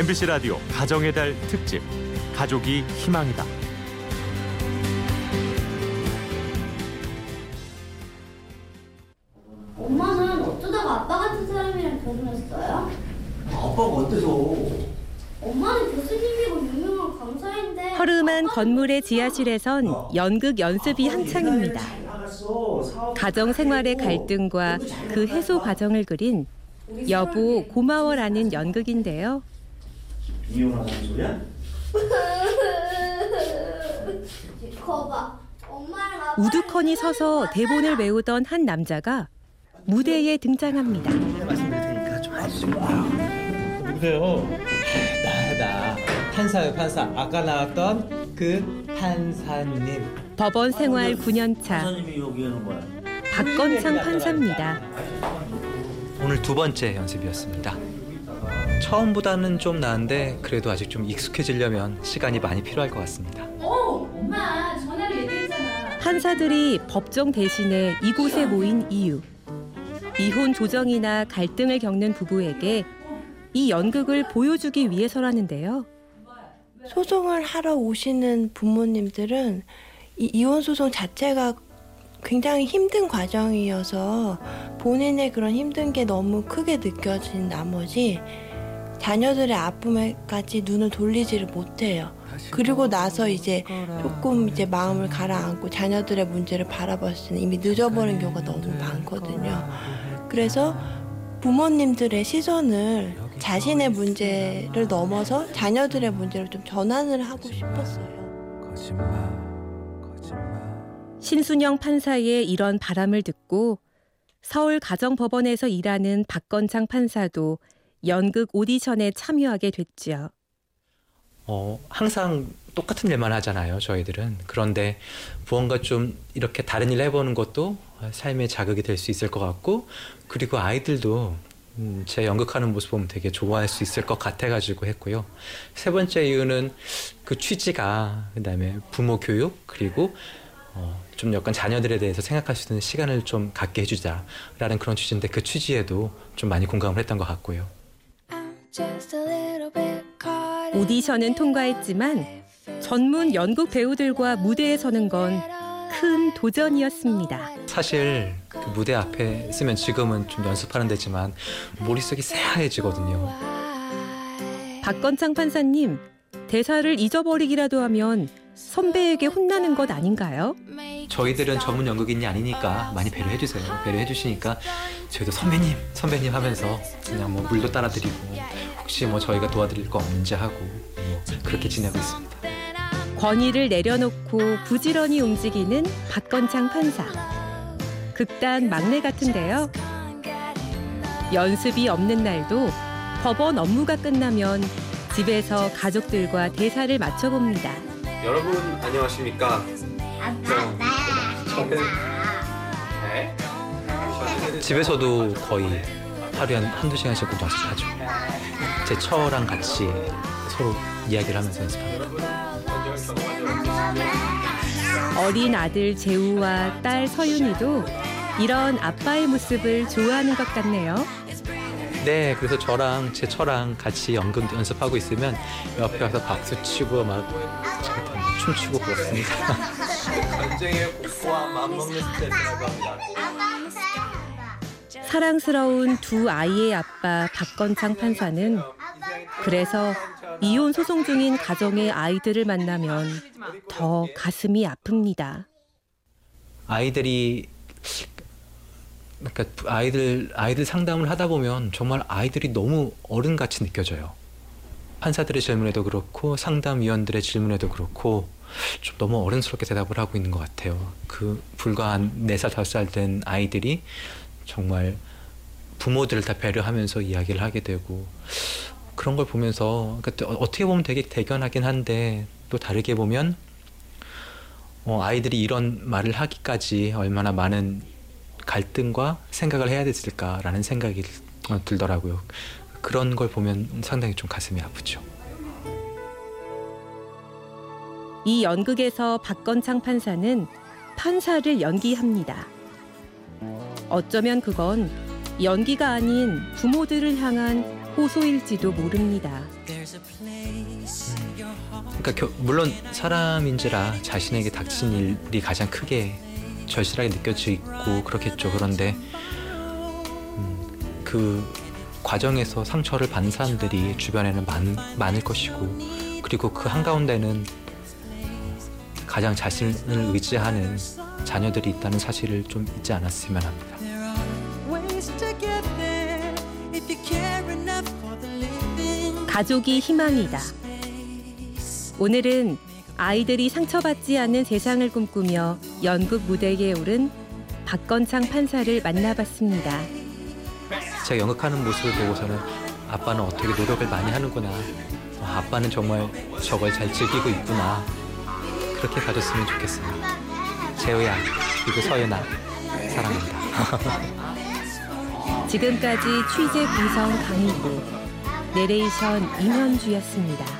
MBC 라디오 가정의 달 특집 가족이 희망이다. 엄마는 어쩌다가 아빠 같은 사람이랑 결혼했어요? 아빠가 어때서? 엄마는 교수님이고 유명한 강사인데 허름한 건물의 지하실에선 연극 연습이 한창입니다. 가정 생활의 갈등과 그 해소 과정을 그린 여보 고마워라는 연극인데요. 이혼하자는 소리야? 거봐 엄마랑 아빠 우두커니 서서 대본을 외우던 한 남자가 무대에 등장합니다. 말씀드릴 테니까 좀 알려주세요. 누구세요? 나다. 판사요, 판사. 아까 나왔던 그 판사님. 법원 생활 9년 차 사장님이 여기 하는 거야. 박건창 판사입니다. 오늘 두 번째 연습이었습니다. 처음보다는 좀 나은데 그래도 아직 좀 익숙해지려면 시간이 많이 필요할 것 같습니다. 어, 엄마 전화로 얘기했잖아. 판사들이 법정 대신에 이곳에 모인 이유. 이혼 조정이나 갈등을 겪는 부부에게 이 연극을 보여주기 위해서라는데요. 소송을 하러 오시는 부모님들은 이 이혼 소송 자체가 굉장히 힘든 과정이어서 본인의 그런 힘든 게 너무 크게 느껴진 나머지 자녀들의 아픔에까지 눈을 돌리지를 못해요. 그리고 나서 이제 조금 이제 마음을 가라앉고 자녀들의 문제를 바라봤을 때는 이미 늦어버린 경우가 너무 많거든요. 그래서 부모님들의 시선을 자신의 문제를 넘어서 자녀들의 문제를 좀 전환을 하고 싶었어요. 신순영 판사의 이런 바람을 듣고 서울 가정법원에서 일하는 박건창 판사도 연극 오디션에 참여하게 됐지요. 어, 항상 똑같은 일만 하잖아요, 저희들은. 그런데 무언가 좀 이렇게 다른 일 해보는 것도 삶의 자극이 될 수 있을 것 같고, 그리고 아이들도 음, 제 연극하는 모습 보면 되게 좋아할 수 있을 것 같아가지고 했고요. 세 번째 이유는 그 취지가, 그 다음에 부모 교육, 그리고 어, 좀 약간 자녀들에 대해서 생각할 수 있는 시간을 좀 갖게 해주자라는 그런 취지인데 그 취지에도 좀 많이 공감을 했던 것 같고요. 오디션은 통과했지만 전문 연극 배우들과 무대에 서는 건 큰 도전이었습니다. 사실 그 무대 앞에 있으면 지금은 좀 연습하는 데지만 머릿속이 새하얘지거든요. 박건창 판사님, 대사를 잊어버리기라도 하면 선배에게 혼나는 것 아닌가요? 저희들은 전문 연극인이 아니니까 많이 배려해 주세요. 배려해 주시니까 저희도 선배님, 선배님 하면서 그냥 뭐 물도 따라드리고 혹시 뭐 저희가 도와드릴 거 없는지 하고 뭐 그렇게 지내고 있습니다. 권위를 내려놓고 부지런히 움직이는 박건창 판사. 극단 막내 같은데요. 연습이 없는 날도 법원 업무가 끝나면 집에서 가족들과 대사를 맞춰봅니다. 여러분 안녕하십니까? 저는 네. 집에서도 거의 하루에 한 한두 시간씩 정도 연습하죠. 제 처랑 같이 서로 이야기를 하면서 연습합니다. 어린 아들 재우와 딸 서윤이도 이런 아빠의 모습을 좋아하는 것 같네요. 네, 그래서 저랑 제 처랑 같이 연극 연습하고 있으면 옆에 와서 박수 치고 막 춤추고 그렇습니다. 전쟁의 복과 맞먹는 합니다. 사랑스러운 두 아이의 아빠 박건창 판사는 그래서 이혼 소송 중인 가정의 아이들을 만나면 더 가슴이 아픕니다. 아이들이 그러니까 아이들 아이들 상담을 하다 보면 정말 아이들이 너무 어른같이 느껴져요. 판사들의 질문에도 그렇고 상담위원들의 질문에도 그렇고 좀 너무 어른스럽게 대답을 하고 있는 것 같아요. 그 불과 한 4살, 5살 된 아이들이 정말 부모들을 다 배려하면서 이야기를 하게 되고 그런 걸 보면서 그러니까 어떻게 보면 되게 대견하긴 한데 또 다르게 보면 어, 아이들이 이런 말을 하기까지 얼마나 많은 갈등과 생각을 해야 됐을까라는 생각이 들더라고요. 그런 걸 보면 상당히 좀 가슴이 아프죠. 이 연극에서 박건창 판사는 판사를 연기합니다. 어쩌면 그건 연기가 아닌 부모들을 향한 호소일지도 모릅니다. 그러니까 겨- 물론 사람인지라 자신에게 닥친 일이 가장 크게 절실하게 느껴지고 그렇겠죠. 그런데 음, 그 과정에서 상처를 받는 사람들이 주변에는 많, 많을 것이고 그리고 그 한가운데는 가장 자신을 의지하는 자녀들이 있다는 사실을 좀 잊지 않았으면 합니다. 가족이 희망이다. 오늘은 아이들이 상처받지 않는 세상을 꿈꾸며 연극 무대에 오른 박건창 판사를 만나봤습니다. 제가 연극하는 모습을 보고서는 아빠는 어떻게 노력을 많이 하는구나. 어, 아빠는 정말 저걸 잘 즐기고 있구나. 그렇게 가졌으면 좋겠어요. 재우야, 그리고 서연아, 사랑한다. 지금까지 취재 구성 강희구, 내레이션 임현주였습니다.